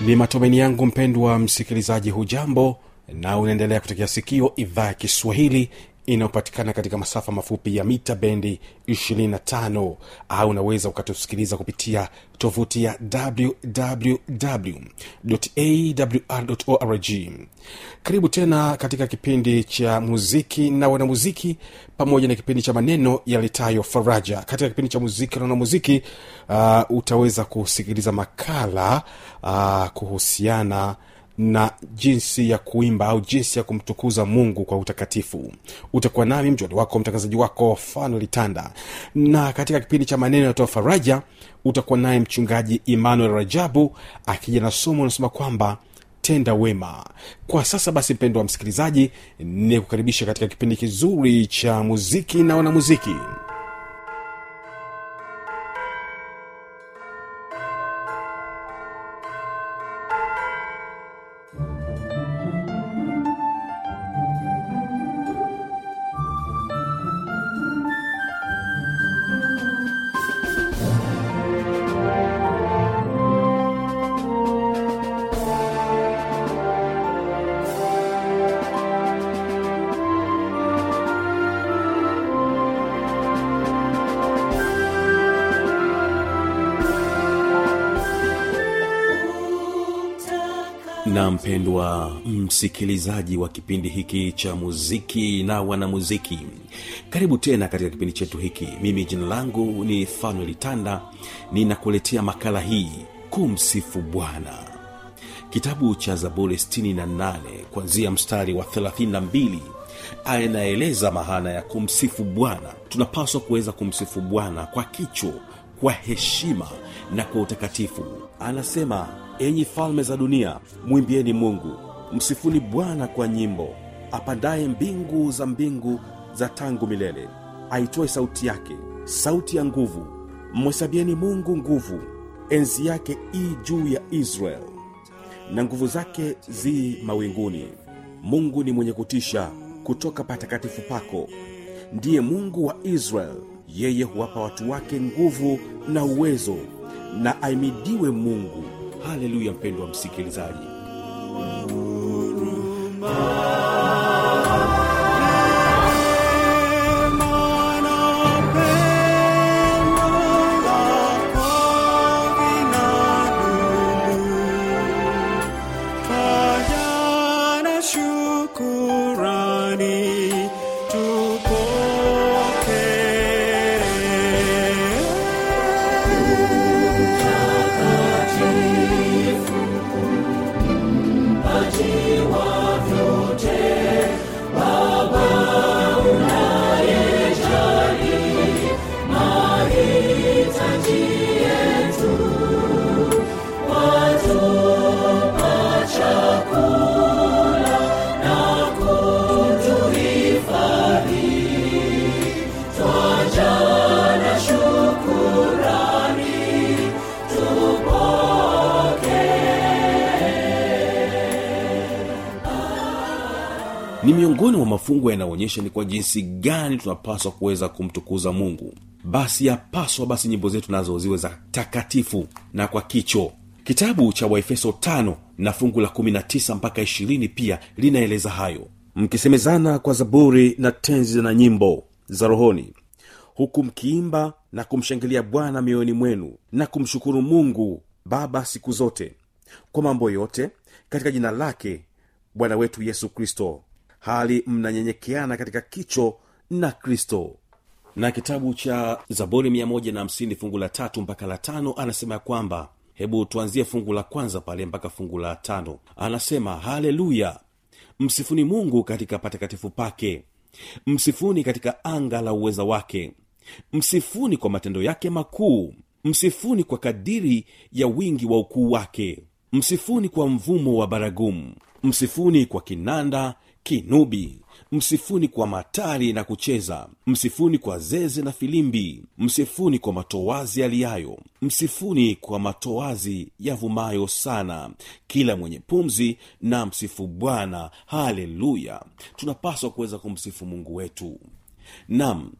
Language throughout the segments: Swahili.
ni matumaini yangu mpendwa msikilizaji hujambo na unaendelea kutekea sikio idhaa ya kiswahili inayopatikana katika masafa mafupi ya mita bendi 25 au unaweza ukatusikiliza kupitia tovuti ya wwwawr karibu tena katika kipindi cha muziki na wanamuziki pamoja na kipindi cha maneno yaletayo faraja. Katika kipindi cha muziki na wanamuziki uh, utaweza kusikiliza makala uh, kuhusiana na jinsi ya kuimba au jinsi ya kumtukuza mungu kwa utakatifu. Utakuwa nami mjoli wako mtangazaji wako tanda na katika kipindi cha maneno yatoa faraja utakuwa naye mchungaji emmanuel rajabu akija na somo unasema kwamba tenda wema. Kwa sasa basi mpendo wa msikilizaji ni kukaribisha katika kipindi kizuri cha muziki na wanamuziki. na msikilizaji wa kipindi hiki cha muziki na wanamuziki. Karibu tena katika kipindi chetu hiki. Mimi jina langu ni fanuel tanda ninakuletea makala hii kumsifu bwana. Kitabu cha zaburi 68 kuanzia mstari wa 32 anaeleza mahana ya kumsifu bwana. Tunapaswa kuweza kumsifu bwana kwa kicho kwa heshima na kwa utakatifu. Anasema enyi falme za dunia mwimbieni mungu msifuni bwana kwa nyimbo apandaye mbingu za mbingu za tangu milele. Aitoe sauti yake sauti ya nguvu. Mhesabieni mungu nguvu enzi yake ii juu ya israel. Na nguvu zake zi mawinguni. Mungu ni mwenye kutisha kutoka patakatifu pako. Ndiye mungu wa israel. Yeye huwapa watu wake nguvu na uwezo na aimidiwe mungu. Haleluya mpendo wa msikilizaji. Fajana ni miongoni mwa mafungo yanayoonyesha ni kwa jinsi gani tunapaswa kuweza kumtukuza mungu. Basi yapaswa basi nyimbo zetu nazo ziwe za takatifu na kwa kicho. Kitabu cha waefeso tano na fungu la 19 mpaka 20 pia linaeleza hayo. Mkisemezana kwa zaburi na tenzi na nyimbo za rohoni huku mkiimba na kumshangilia bwana mioyoni mwenu na kumshukuru mungu baba siku zote. Kwa mambo yote katika jina lake bwana wetu yesu kristo hali mnanyenyekeana katika kicho na kristo. Na kitabu cha zaburi 150 fungu la tatu mpaka la tano anasema ya kwamba hebu tuanzie fungu la kwanza pale mpaka fungu la tano. Anasema haleluya! Msifuni mungu katika patakatifu pake. Msifuni katika anga la uweza wake. Msifuni kwa matendo yake makuu. Msifuni kwa kadiri ya wingi wa ukuu wake. Msifuni kwa mvumo wa baragumu. Msifuni kwa kinanda kinubi msifuni kwa matari na kucheza msifuni kwa zeze na filimbi msifuni kwa matowazi yaliyayo msifuni kwa matowazi yavumayo sana kila mwenye pumzi na msifu bwana. Haleluya! Tunapaswa kuweza kumsifu mungu wetu. Nam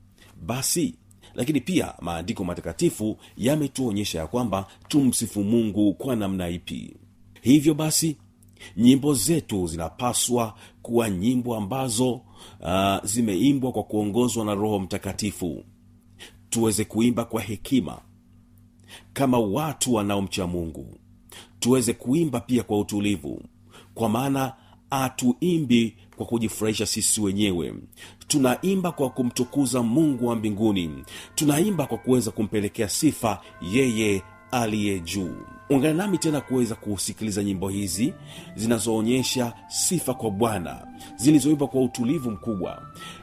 basi lakini pia maandiko matakatifu yametuonyesha ya kwamba tumsifu mungu kwa namna ipi? Hivyo basi nyimbo zetu zinapaswa kuwa nyimbo ambazo uh, zimeimbwa kwa kuongozwa na roho mtakatifu. Tuweze kuimba kwa hekima kama watu wanaomcha mungu. Tuweze kuimba pia kwa utulivu kwa maana hatuimbi kwa kujifurahisha sisi wenyewe. Tunaimba kwa kumtukuza mungu wa mbinguni. Tunaimba kwa kuweza kumpelekea sifa yeye aliye juu ungana nami tena kuweza kusikiliza nyimbo hizi zinazoonyesha sifa kwa bwana zilizoimbwa kwa utulivu mkubwa.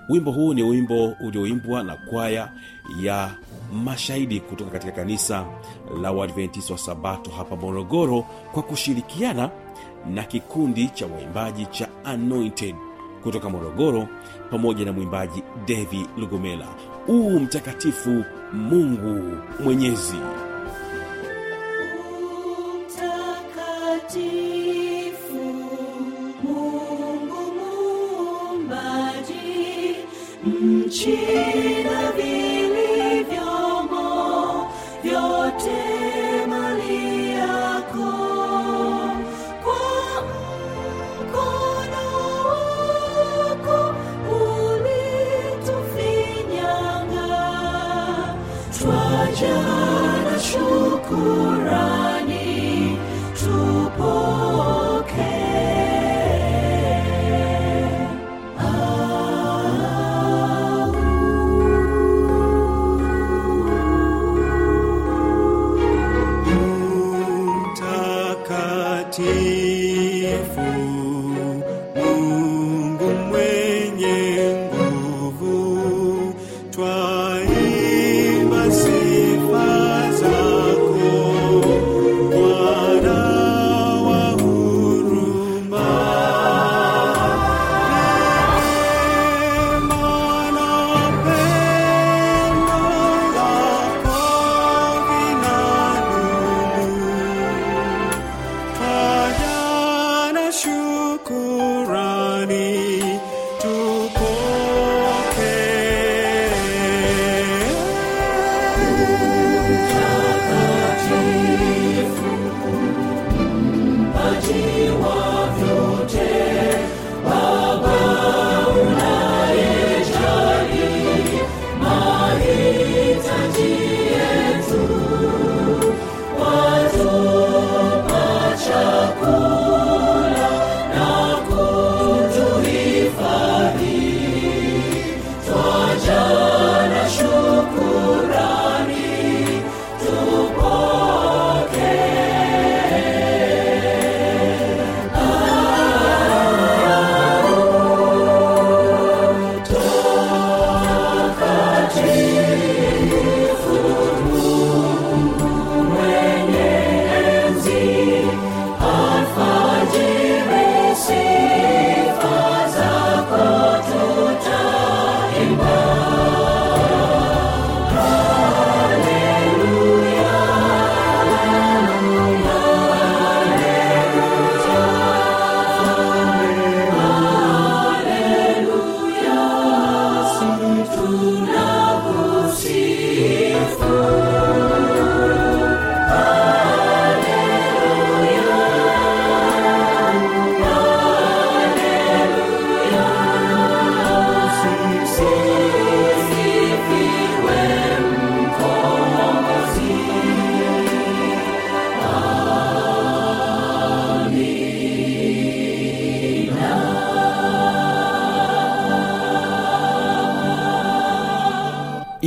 Wimbo huu ni wimbo ulioimbwa na kwaya ya mashahidi kutoka katika kanisa la uadventist wa sabato hapa morogoro kwa kushirikiana na kikundi cha waimbaji cha anointed kutoka morogoro pamoja na mwimbaji devi lugumela. Uu mtakatifu mungu mwenyezi nchi vilivyomo, vyote mali yako. Kwa mkono wako ulitufinyanga, twaja na shukurani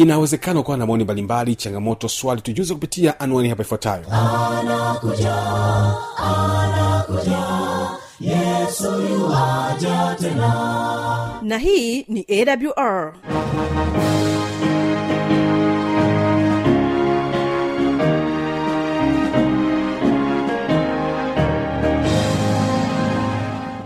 inawezekana ukawa na maoni mbalimbali changamoto swali tujuze kupitia anwani hapa ifuatayo. Na hii ni awr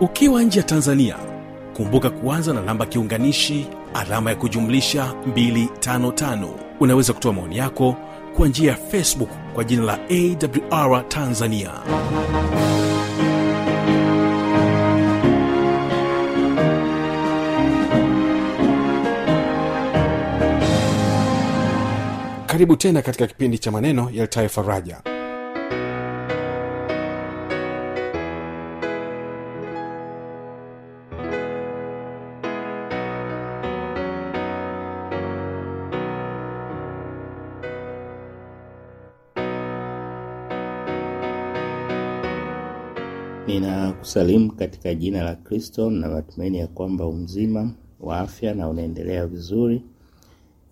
ukiwa nje ya tanzania kumbuka kuanza na namba kiunganishi alama ya kujumlisha 255 unaweza kutoa maoni yako kwa njia ya facebook kwa jina la awr tanzania. Karibu tena katika kipindi cha maneno yaltayo faraja Ninakusalimu katika jina la Kristo na matumaini ya kwamba umzima wa afya na unaendelea vizuri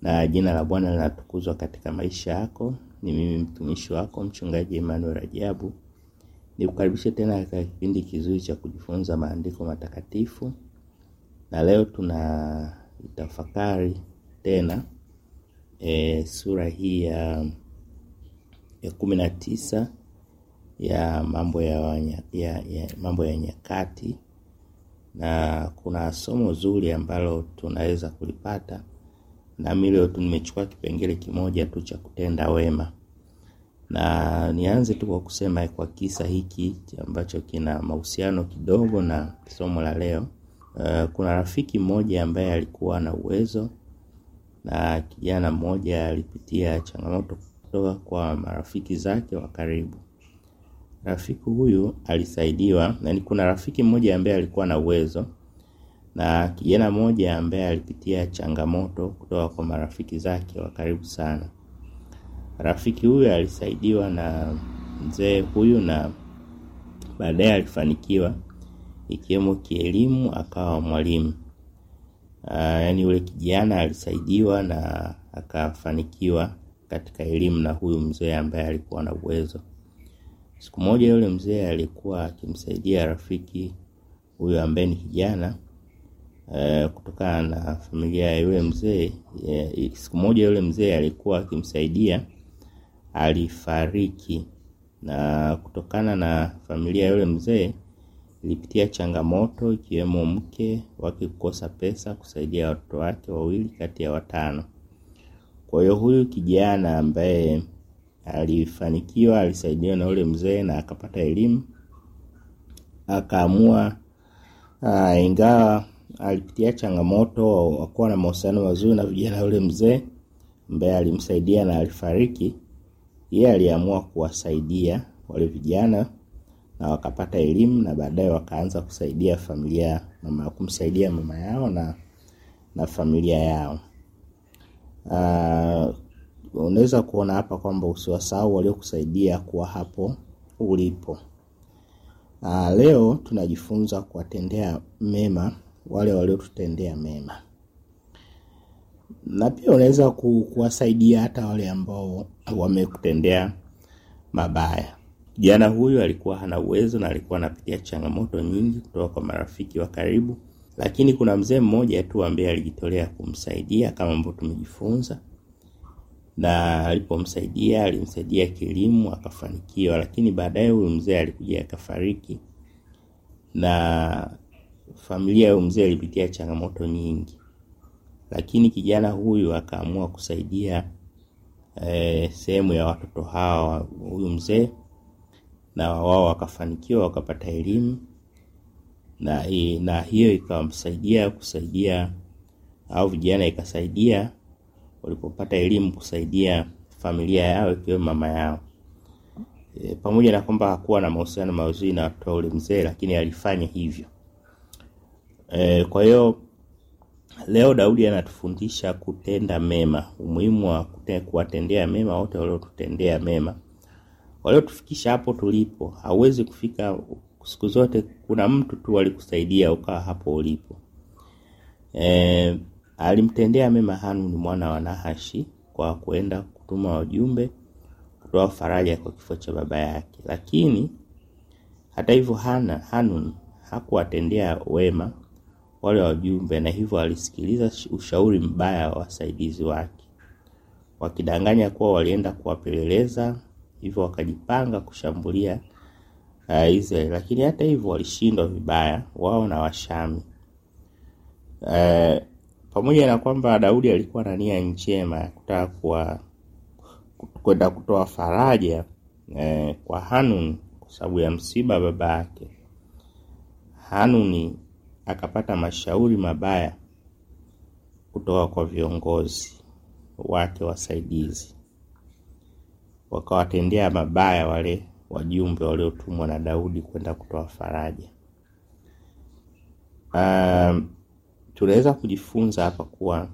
na jina la Bwana linatukuzwa katika maisha yako. Ni mimi mtumishi wako mchungaji Emmanuel Rajabu. Nikukaribishe tena katika kipindi kizuri cha kujifunza maandiko matakatifu, na leo tuna tafakari tena e, sura hii ya ya kumi na tisa ya mambo ya, wanya, ya, ya mambo ya nyakati. Na kuna somo zuri ambalo tunaweza kulipata. Nami leo tu nimechukua kipengele kimoja tu cha kutenda wema. Na nianze tu kwa kusema kwa kisa hiki ambacho kina mahusiano kidogo na somo la leo. Uh, kuna rafiki mmoja ambaye alikuwa na uwezo na kijana mmoja alipitia changamoto kutoka kwa marafiki zake wa karibu rafiki huyu alisaidiwa na kuna rafiki mmoja ambaye alikuwa na uwezo na kijana mmoja ambaye alipitia changamoto kutoka kwa marafiki zake wa karibu sana. Rafiki huyu alisaidiwa na mzee huyu na baadaye alifanikiwa ikiwemo kielimu, akawa mwalimu. Yaani yule kijana alisaidiwa na akafanikiwa katika elimu na huyu mzee ambaye alikuwa na uwezo. Siku moja yule mzee alikuwa akimsaidia rafiki huyu ambaye ni kijana uh, kutokana na familia ya yule mzee. Uh, siku moja yule mzee alikuwa akimsaidia alifariki, na kutokana na familia ya yule mzee ilipitia changamoto ikiwemo mke wake kukosa pesa kusaidia watoto wake wawili kati ya watano. Kwa hiyo huyu kijana ambaye alifanikiwa alisaidiwa na ule mzee na akapata elimu. Akaamua uh, ingawa alipitia changamoto wakuwa na mahusiano mazuri na vijana ule mzee ambaye alimsaidia na alifariki yeye aliamua kuwasaidia wale vijana na wakapata elimu na baadaye wakaanza kusaidia familia mama kumsaidia mama yao na na familia yao. Uh, unaweza kuona hapa kwamba usiwasahau waliokusaidia kuwa hapo ulipo. Aa, leo tunajifunza kuwatendea mema wale waliotutendea mema, na pia unaweza ku, kuwasaidia hata wale ambao wamekutendea mabaya. Kijana huyu alikuwa hana uwezo na alikuwa anapitia changamoto nyingi kutoka kwa marafiki wa karibu, lakini kuna mzee mmoja tu ambaye alijitolea kumsaidia kama ambavyo tumejifunza na alipomsaidia alimsaidia kielimu akafanikiwa, lakini baadaye huyu mzee alikuja akafariki, na familia ya mzee ilipitia changamoto nyingi, lakini kijana huyu akaamua kusaidia e, sehemu ya watoto hawa huyu mzee, na wao wakafanikiwa wakapata elimu. Na, na hiyo ikamsaidia kusaidia au vijana ikasaidia walipopata elimu kusaidia familia yao ikiwemo mama yao. E, pamoja na kwamba hakuwa na mahusiano mazuri na watoto ule mzee, lakini alifanya hivyo. E, kwa hiyo leo Daudi anatufundisha kutenda mema, umuhimu wa kuwatendea mema wote waliotutendea mema, waliotufikisha hapo tulipo. Hauwezi kufika siku zote, kuna mtu tu alikusaidia ukawa hapo ulipo. E, alimtendea mema Hanuni mwana wa Nahashi kwa kwenda kutuma wajumbe kutoa faraja kwa kifo cha baba yake, lakini hata hivyo Hana Hanuni hakuwatendea wema wale wajumbe, na hivyo alisikiliza ushauri mbaya wa wasaidizi wake, wakidanganya kuwa walienda kuwapeleleza, hivyo wakajipanga kushambulia uh, Israeli, lakini hata hivyo walishindwa vibaya wao na Washami. Uh, pamoja na kwamba Daudi alikuwa na nia njema ya kutaka kwenda kutoa faraja eh, kwa Hanuni kwa sababu ya msiba baba yake. Hanuni akapata mashauri mabaya kutoka kwa viongozi wake wasaidizi, wakawatendea mabaya wale wajumbe waliotumwa na Daudi kwenda kutoa faraja. Um, tunaweza kujifunza hapa kuwa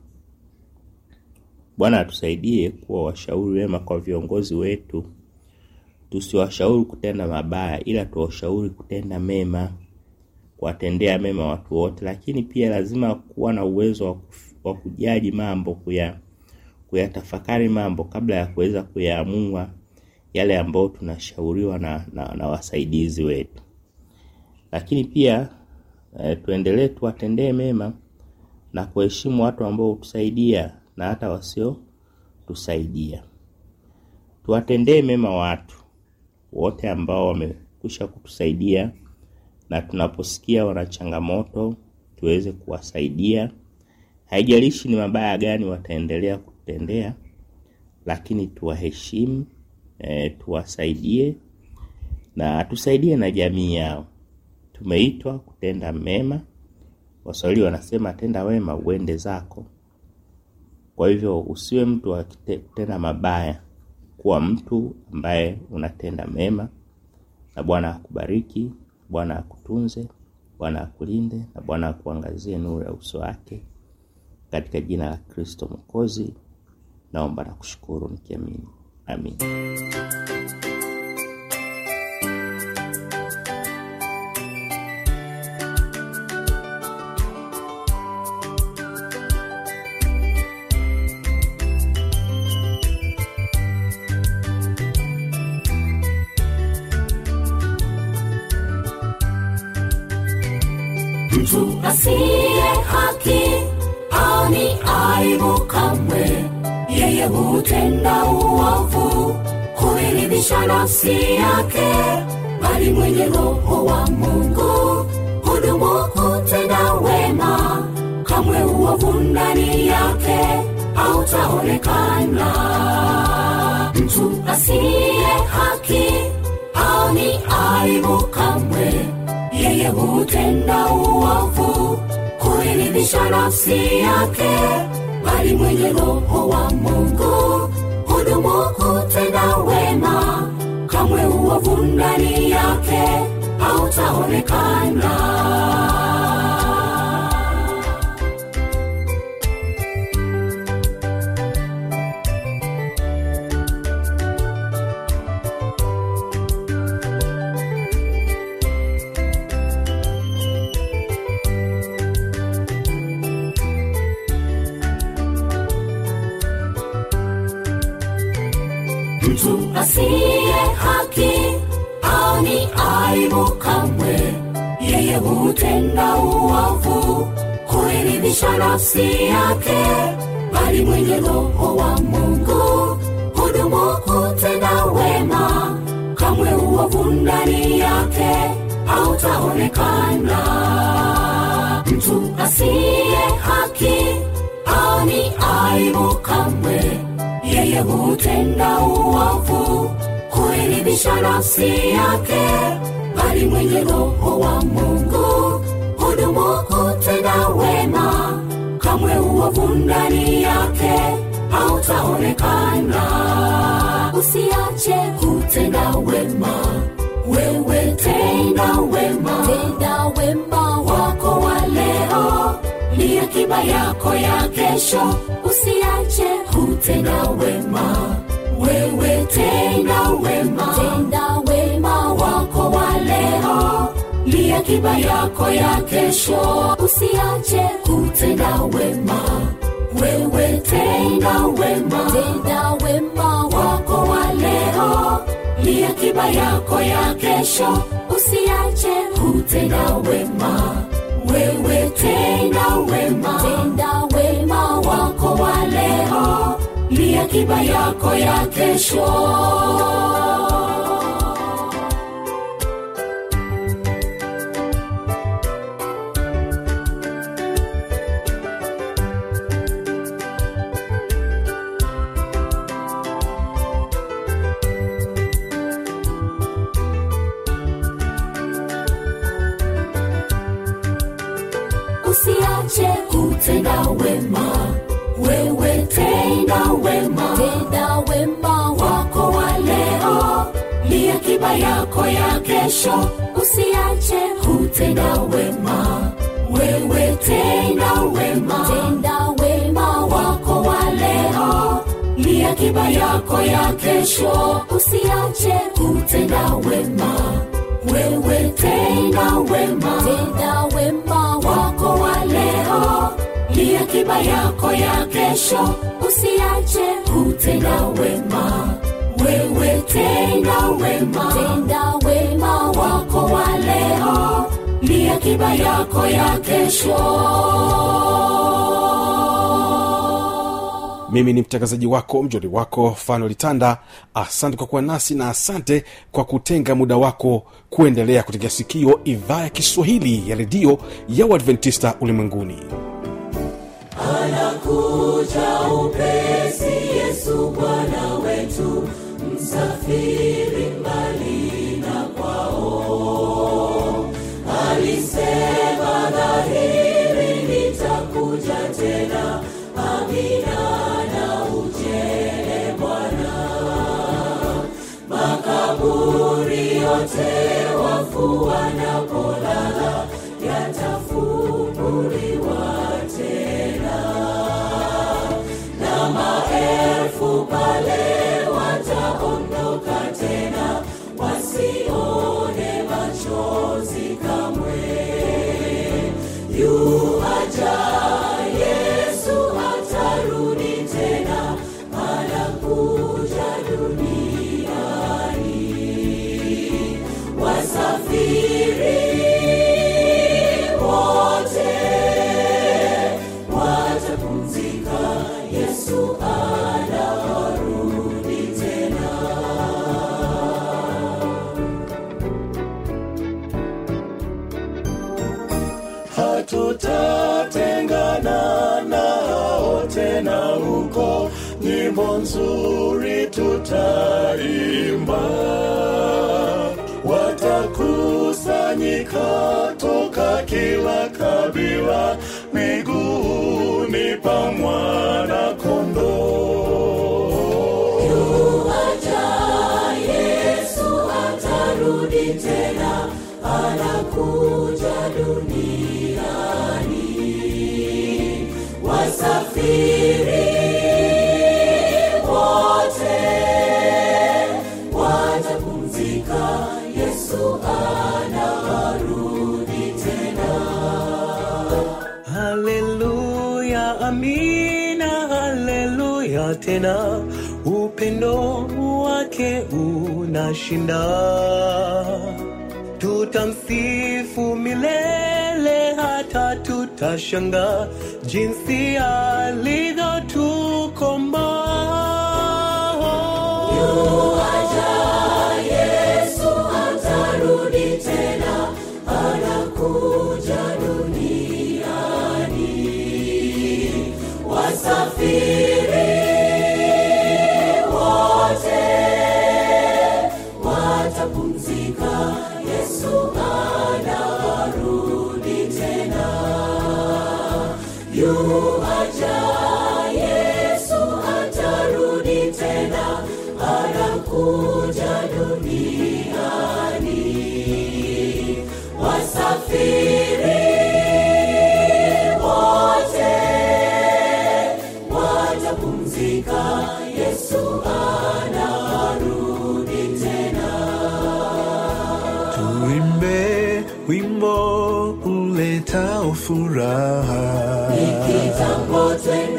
Bwana atusaidie kuwa washauri wema kwa viongozi wetu, tusiwashauri kutenda mabaya, ila tuwashauri kutenda mema, kuwatendea mema watu wote. Lakini pia lazima kuwa na uwezo wa kujaji mambo, kuya kuyatafakari mambo kabla ya kuweza kuyaamua yale ambayo tunashauriwa na, na, na wasaidizi wetu. Lakini pia eh, tuendelee tuwatendee mema na kuheshimu watu ambao hutusaidia na hata wasiotusaidia. Tuwatendee mema watu wote ambao wamekwisha kutusaidia, na tunaposikia wana changamoto tuweze kuwasaidia. Haijalishi ni mabaya gani wataendelea kututendea, lakini tuwaheshimu, e, tuwasaidie na tusaidie na jamii yao. Tumeitwa kutenda mema. Waswahili wanasema tenda wema uende zako. Kwa hivyo usiwe mtu wa kutenda mabaya, kuwa mtu ambaye unatenda mema, na Bwana akubariki, Bwana akutunze, Bwana akulinde, na Bwana akuangazie nuru ya uso wake, katika jina la Kristo Mwokozi naomba na kushukuru nikiamini, amin. Mtu asiye haki ani aibu kamwe. Yeye hutenda uovu huiridhisha nafsi yake bali mwenye roho wa mungu hudumu kutenda wema. Kamwe uovu ndani yake hautaonekana. Mtu asiye haki ani aibu kamwe yeye hutenda uovu kuiridhisha nafsi yake bali mwenye roho wa mungu hudumu hutenda wema. Kamwe uovu ndani yake hautaonekana hutenda uovu huiridhisha nafsi yake bali mwenye roho wa mungu hudumu kutenda wema. Kamwe uovu ndani yake hautaonekana. Mtu asiye haki ani aibu kamwe. Yeye hutenda uovu kuiridhisha nafsi yake bali mwenye roho wa mungu hudumu utenda wema. Kamwe uovu ndani yake hautaonekana. Usiache kutenda wema. Wewe tenda wema. Tenda wema wako wa leo ni akiba yako ya kesho. Usiache kutenda wema. Wewe tenda wema. Tenda wema akiba yako ya kesho. Usiache kutenda wema. Wewe tenda wema. Tenda wema wako wa leo. Ni akiba yako ya kesho. Usiache kutenda wema. Wewe tenda wema. Tenda wema wako wa leo. Ni akiba yako ya kesho kesho usiache kutenda wema. Wewe tena wema. Tenda wema wako wa leo. Ni akiba yako ya kesho usiache kutenda wema. Wewe tena wema. Tenda wema wako wa leo. Ni akiba yako ya kesho mimi ni mtangazaji wako mjoli wako fano litanda. Asante kwa kuwa nasi na asante kwa kutenga muda wako kuendelea kutegea sikio idhaa ya kiswahili ya redio ya uadventista ulimwenguni. Anakuja upesi yesu bwana wetu msafiri mountain. Hatutatengana nao tena huko. Nyimbo nzuri tutaimba. Watakusanyika toka kila kabila miguuni pa mwana tena. Upendo wake unashinda. Tutamsifu milele hata tutashanga jinsi alivyotukomboa furaha. kitambo twende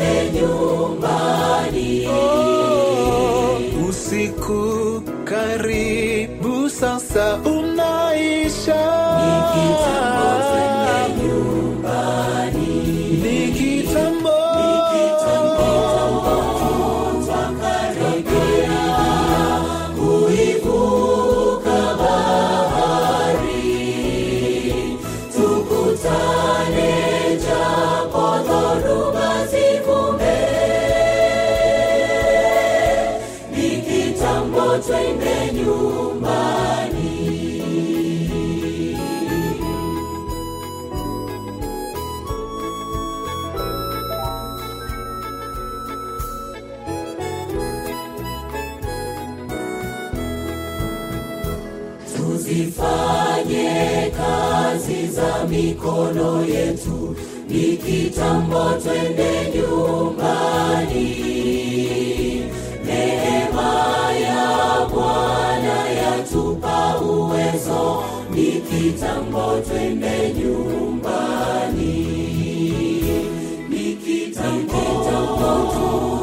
tuzifanye kazi za mikono yetu ni kitambo twende nyumbani. Neema ya bwana yatupa uwezo ni kitambo twende nyumbani. Ni kitambo twakaribia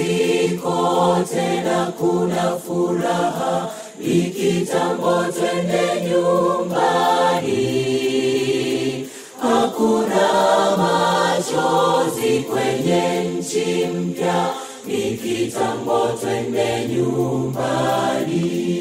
pumziko tena kuna furaha ikitambo twende nyumbani. Hakuna machozi kwenye nchi mpya ni twende nyumbani